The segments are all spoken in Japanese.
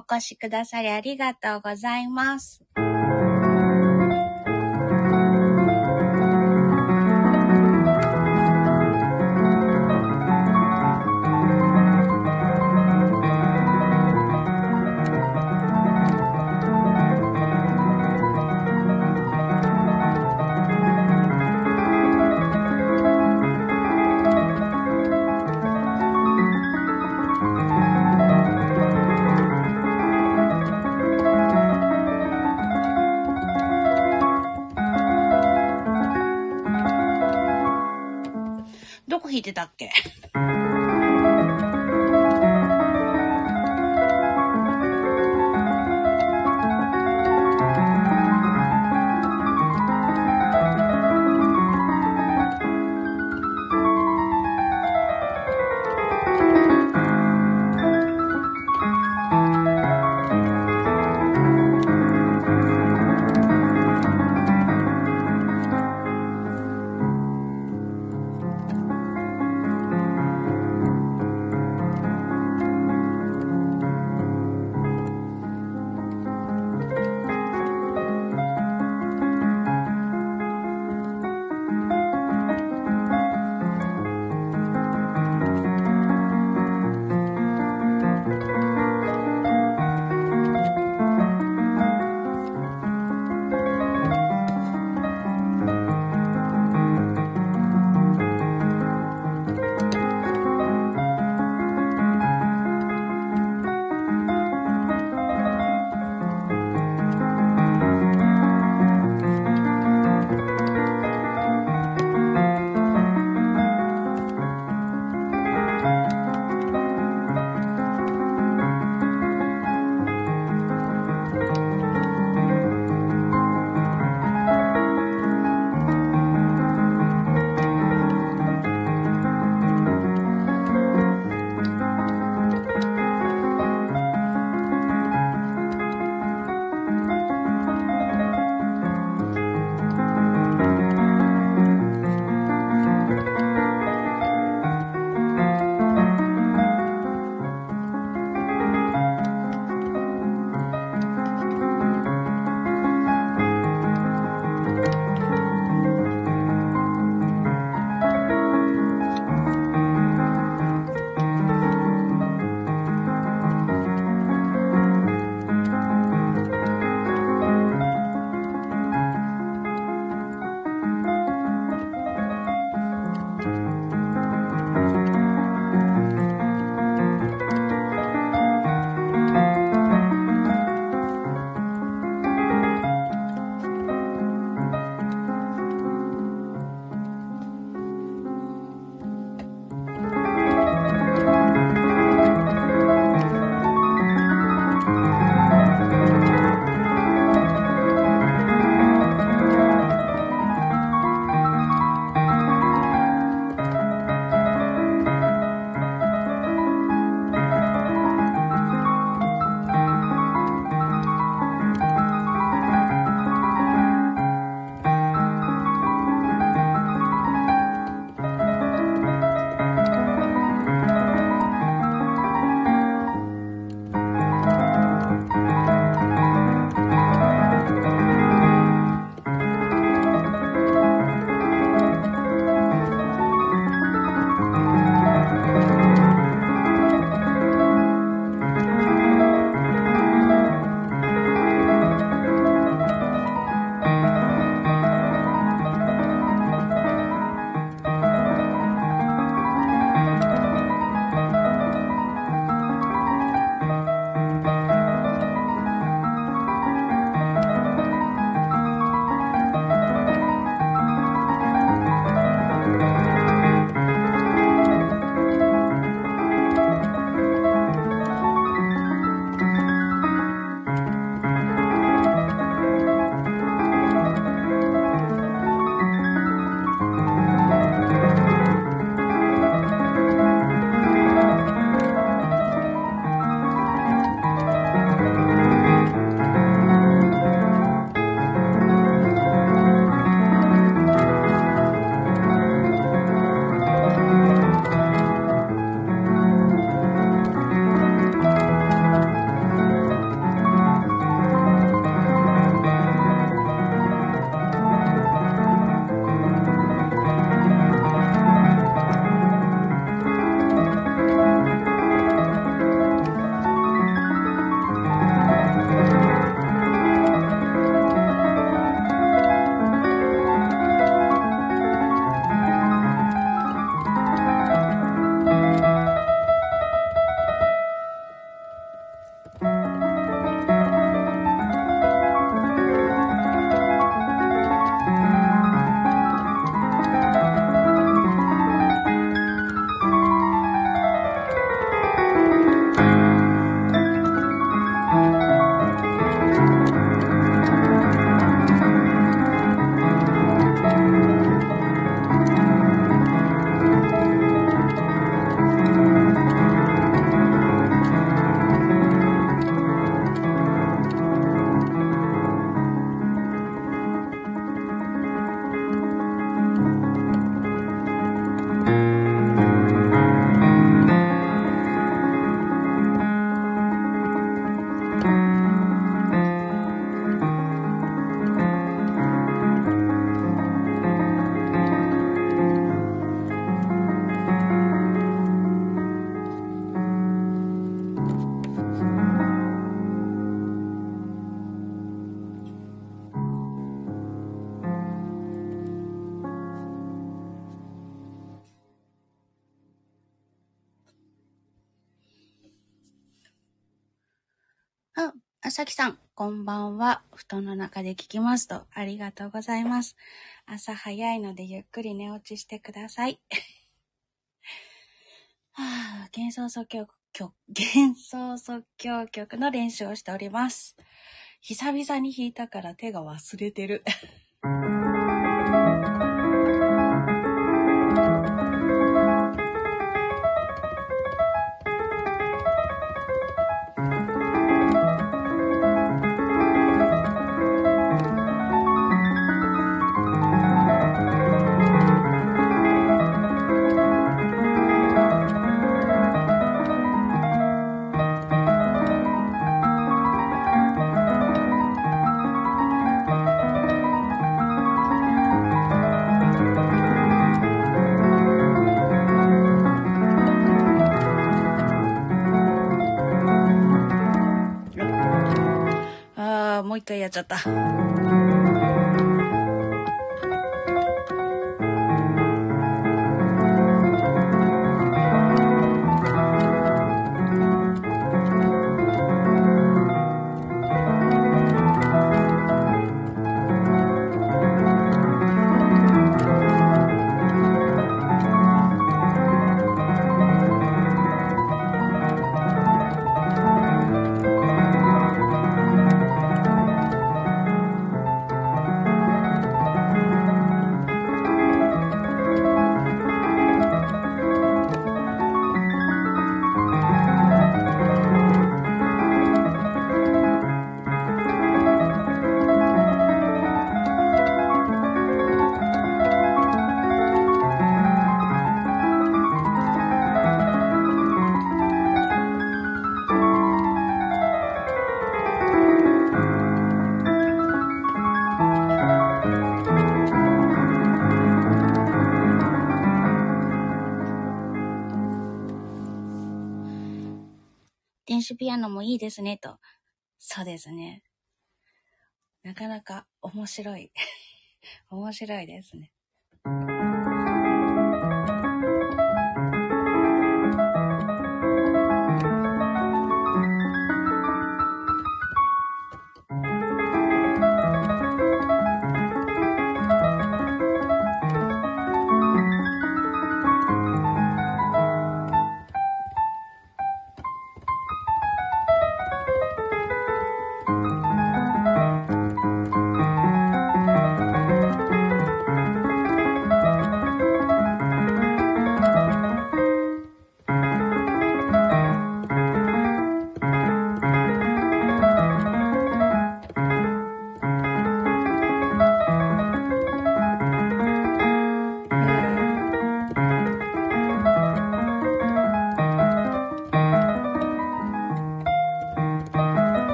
越しくださりありがとうございます。っけ？あさきさん、こんばんは。布団の中で聞きますと、ありがとうございます。朝早いのでゆっくり寝落ちしてください。はぁ、幻想即興曲、幻想即興曲の練習をしております。久々に弾いたから手が忘れてる。ゃった。シピアノもいいですね、と。そうですね。なかなか面白い。面白いですね。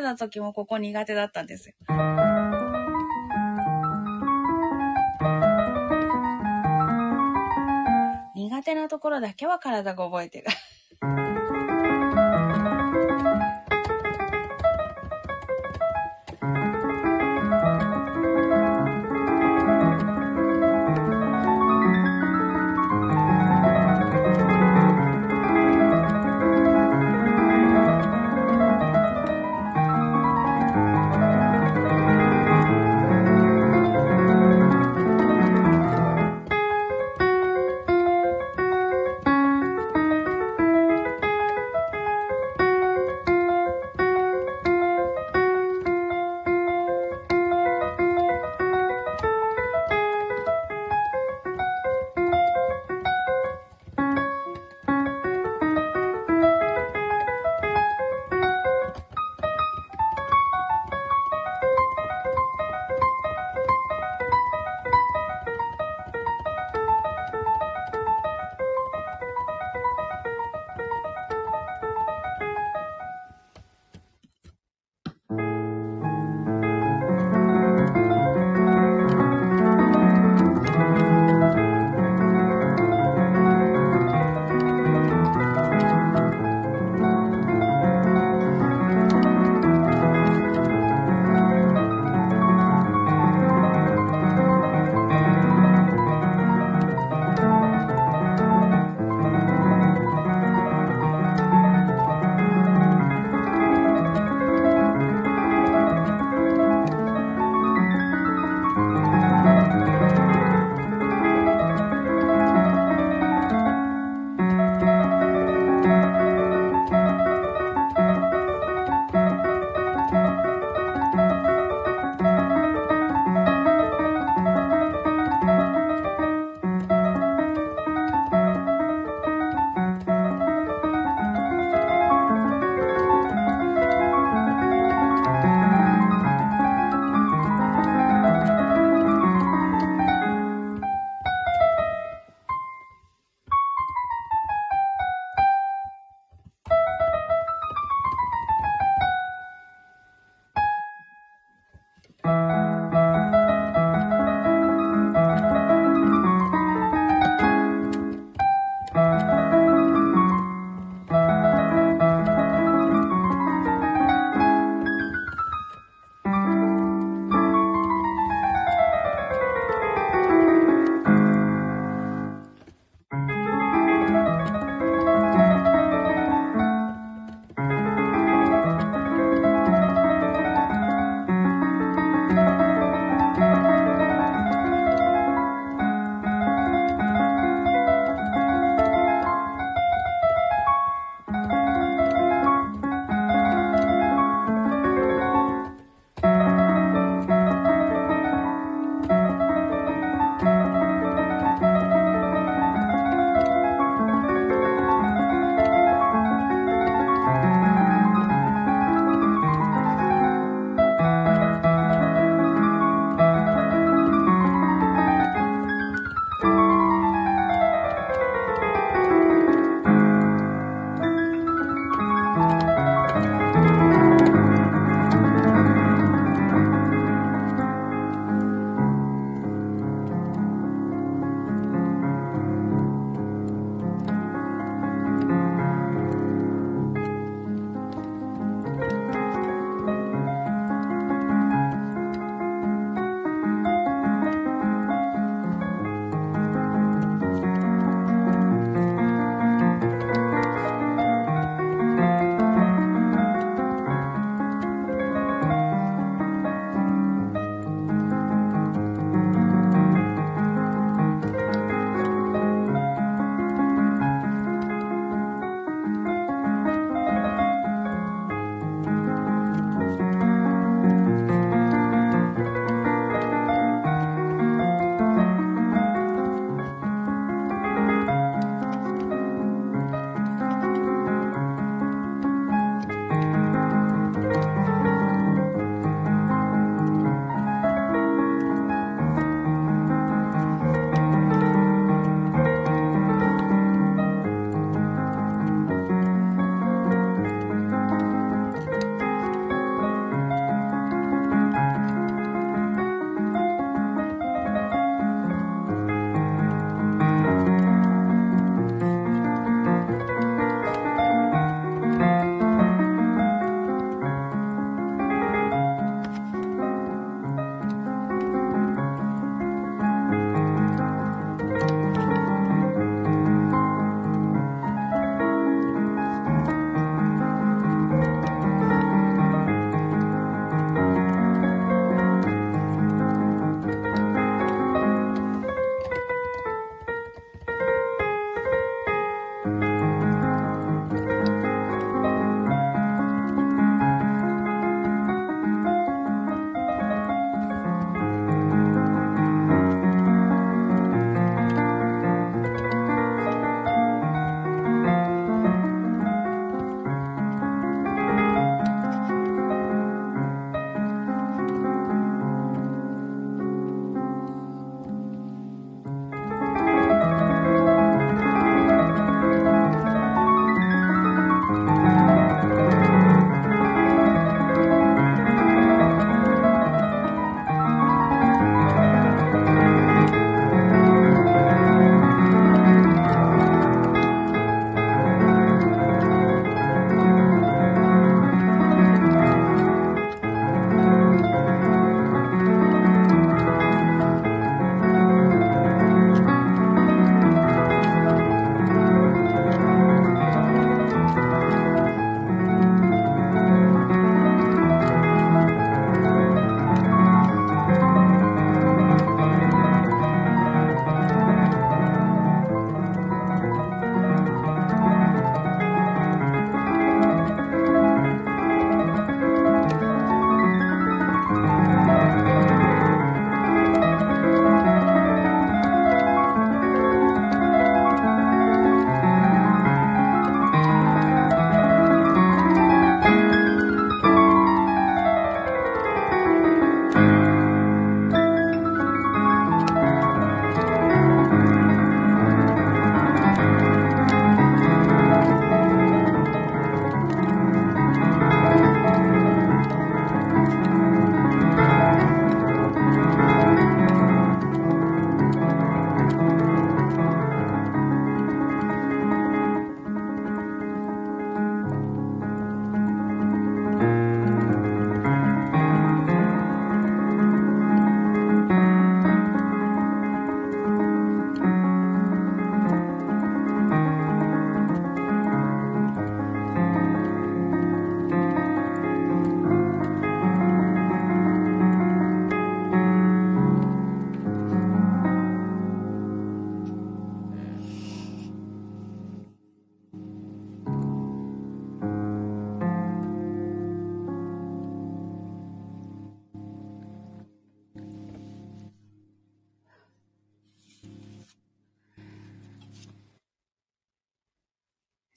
生の時もここ苦手だったんですよ。苦手なところだけは体が覚えてる。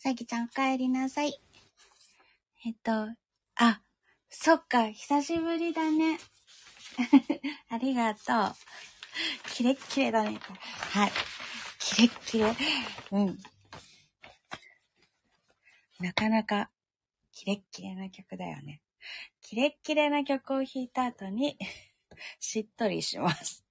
さきちゃんお帰りなさい。えっと、あ、そっか、久しぶりだね。ありがとう。キレッキレだね。はい。キレッキレ。うん。なかなか、キレッキレな曲だよね。キレッキレな曲を弾いた後に しっとりします。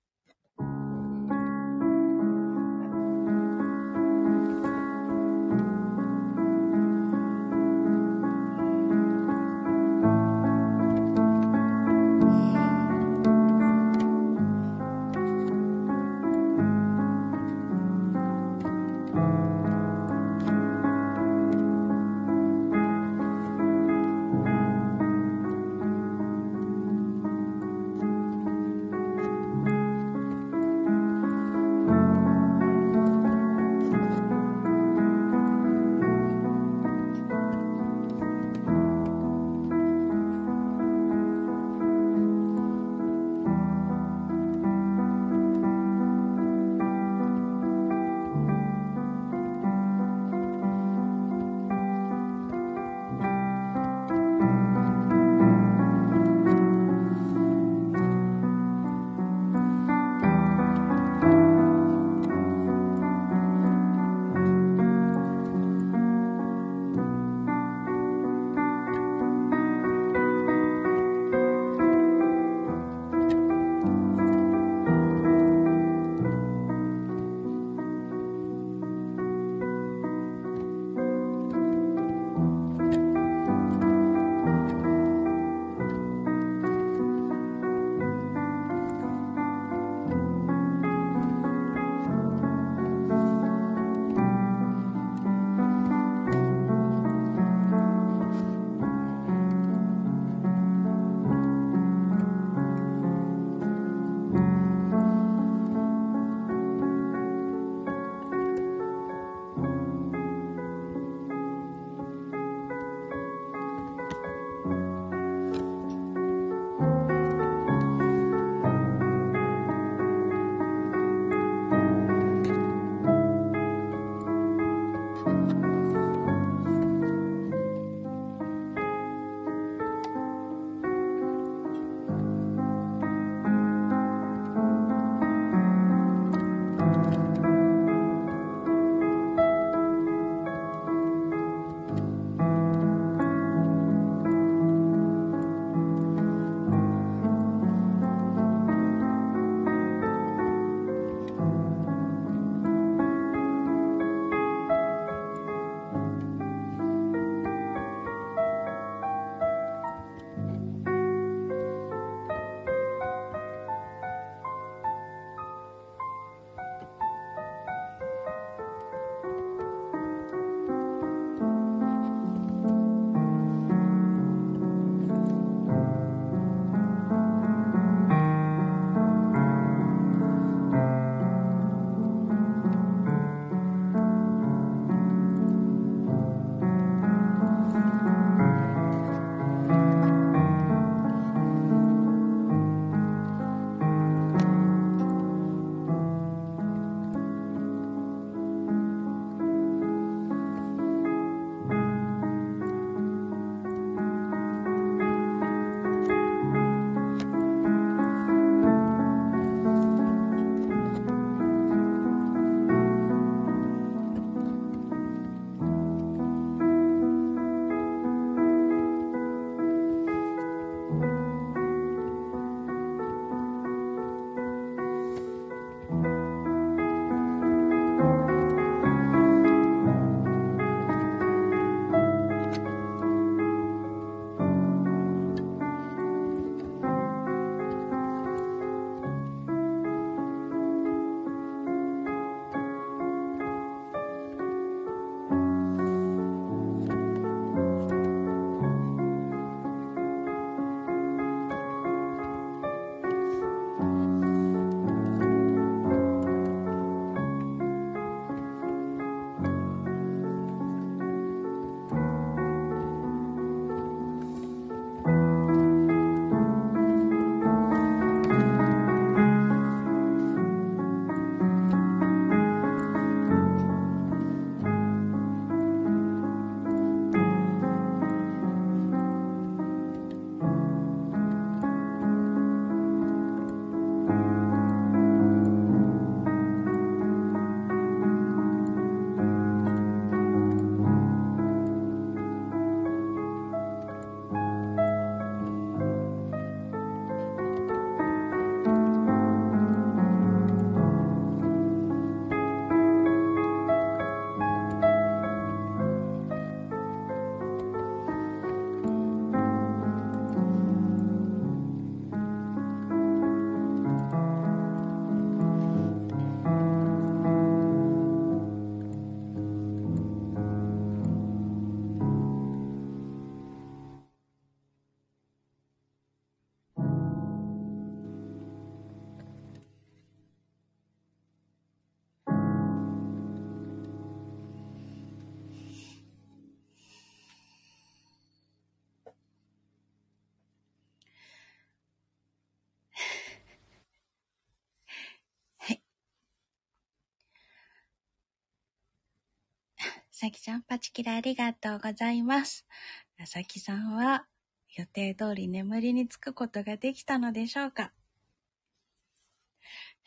さきちゃん、パチキラありがとうございます。あさきさんは、予定通り眠りにつくことができたのでしょうか？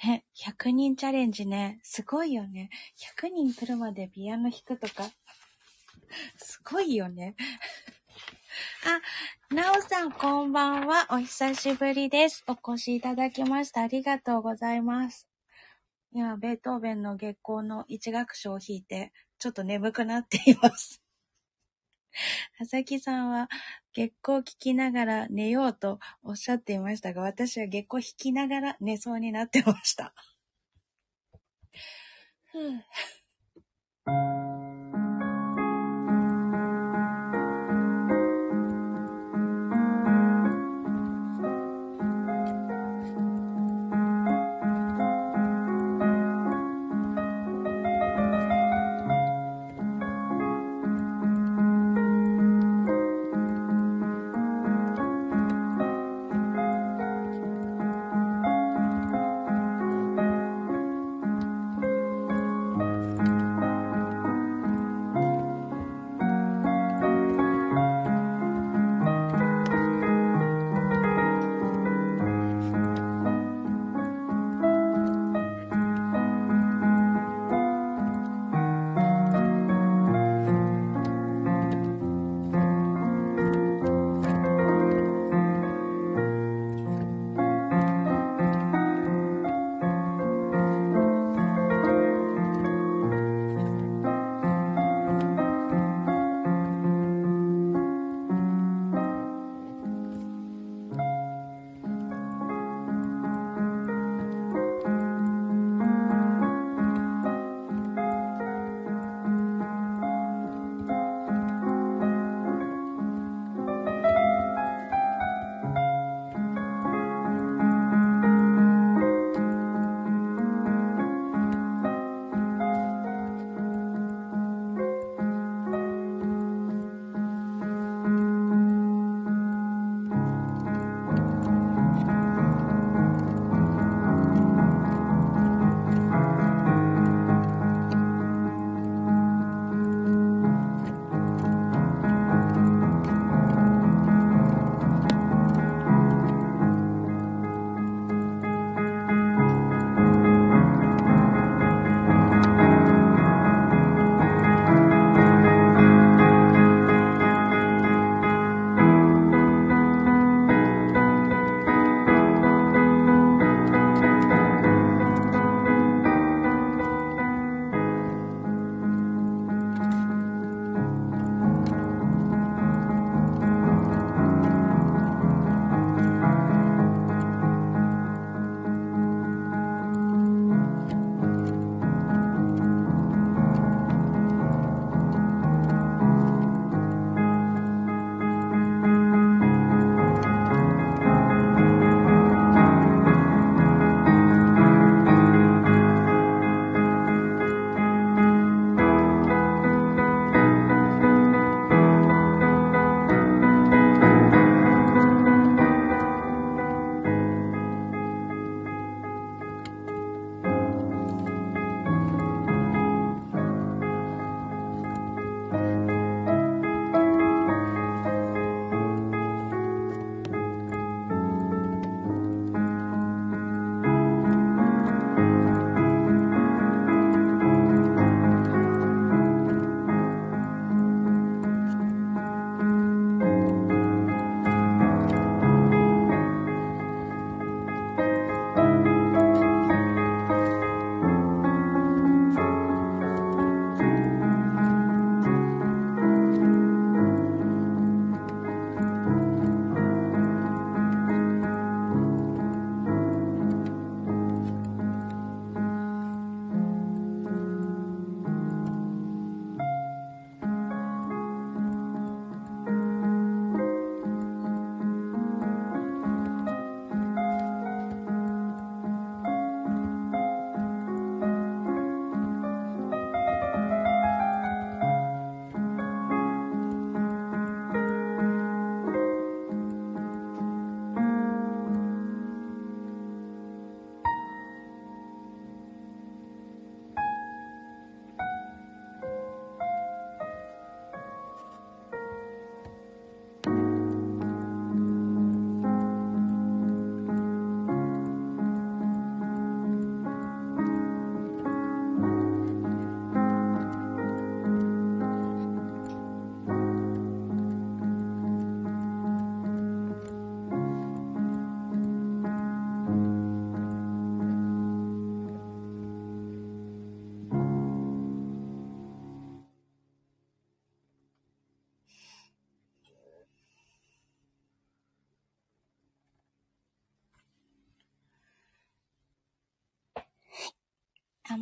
え、100人チャレンジね、すごいよね。100人来るまでピアノ弾くとか、すごいよね。あ、なおさんこんばんは。お久しぶりです。お越しいただきました。ありがとうございます。今、ベートーベンの月光の一楽章を弾いて、ちょっと眠くなっています。はさきさんは月光聞きながら寝ようとおっしゃっていましたが、私は月光引きながら寝そうになってました。ふぅ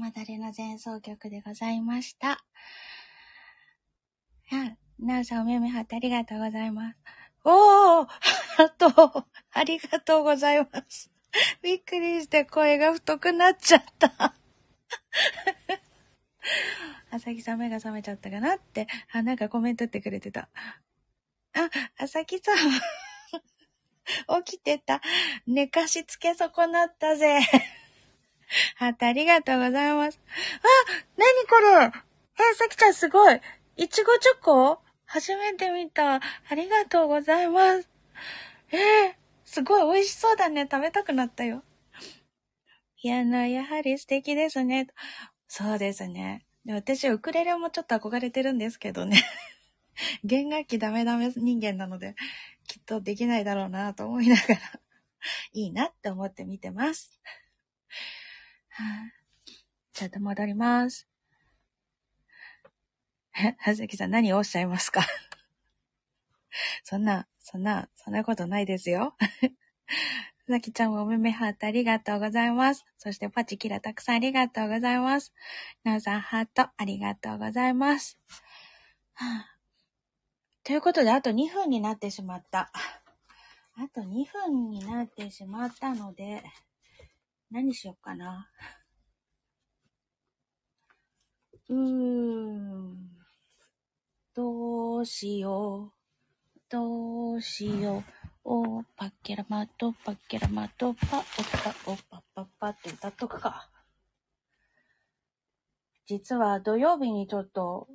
様だれの前奏曲でございました。あ、なおさんお目目張ってありがとうございます。おーあと、ありがとうございます。びっくりして声が太くなっちゃった。あさきさん目が覚めちゃったかなって、あ、なんかコメントってくれてた。あ、あさきさん 起きてた。寝かしつけ損なったぜ。ハートありがとうございます。あ、なにこれ？え、さきちゃんすごい。いちごチョコ？初めて見た。ありがとうございます。えー、すごい美味しそうだね。食べたくなったよ。ピアノ、やはり素敵ですね。そうですね。で私、ウクレレもちょっと憧れてるんですけどね。弦楽器ダメダメ人間なので、きっとできないだろうなと思いながらいいなって思って見てます。はあ、ちょっと戻ります。え、はずきさん何をおっしゃいますか？そんな、そんな、そんなことないですよ。さきちゃんもおめめハートありがとうございます。そしてパチキラたくさんありがとうございます。なおさんハートありがとうございます。はあ、ということで、あと2分になってしまった。あと2分になってしまったので、何しよっかな。うーん。どうしよう。どうしよう。おパッケラマト、パッケラマト、パ、おパ、おパ、パッパって歌っとくか。実は土曜日にちょっと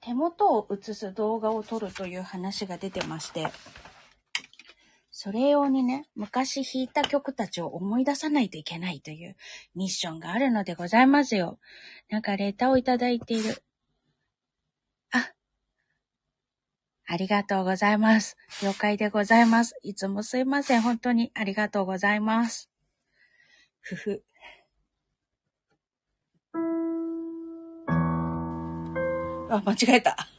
手元を映す動画を撮るという話が出てまして、それ用にね、昔弾いた曲たちを思い出さないといけないというミッションがあるのでございますよ。なんかレターをいただいている。あ、ありがとうございます。了解でございます。いつもすいません。本当にありがとうございます。ふふ。あ、間違えた。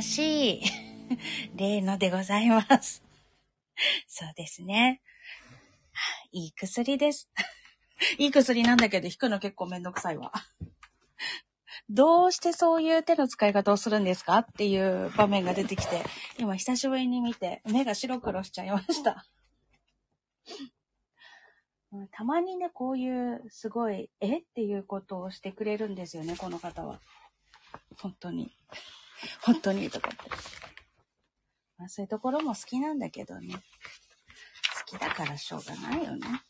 優しい 例のでございます。そうですね。いい薬です。いい薬なんだけど、引くの結構めんどくさいわ。どうしてそういう手の使い方をするんですかっていう場面が出てきて、今久しぶりに見て、目が白黒しちゃいました。たまにね、こういうすごい、え？っていうことをしてくれるんですよね、この方は。本当に。本当にとかって。まあそういうところも好きなんだけどね。好きだからしょうがないよね。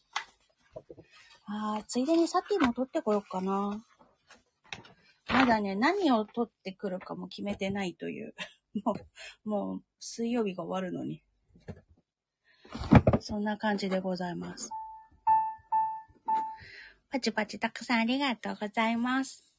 ああ、ついでにサティも取ってこようかな。まだね、何を取ってくるかも決めてないという。もう、もう、水曜日が終わるのに。そんな感じでございます。パチパチたくさんありがとうございます。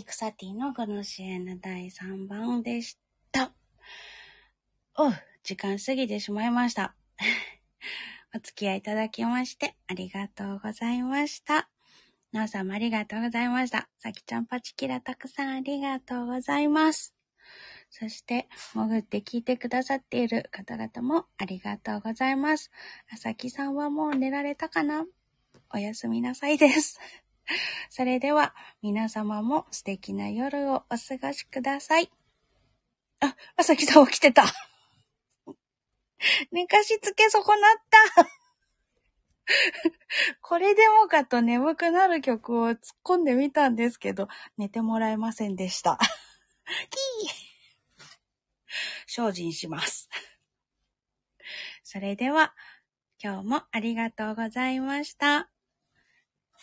ミクサティのこの支援の第3番でした。お時間過ぎてしまいました。お付き合いいただきましてありがとうございました。皆様ありがとうございました。さきちゃんパチキラたくさんありがとうございます。そして、潜って聞いてくださっている方々もありがとうございます。あさきさんはもう寝られたかな？おやすみなさいです。それでは、皆様も素敵な夜をお過ごしください。あ、あさきさん起きてた。寝かしつけ損なった。これでもかと眠くなる曲を突っ込んでみたんですけど、寝てもらえませんでした。キー精進します。それでは、今日もありがとうございました。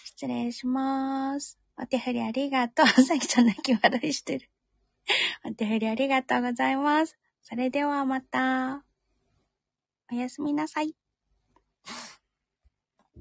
失礼します。お手振りありがとう。さきちゃん泣き笑いしてる。お手振りありがとうございます。それではまた。おやすみなさい。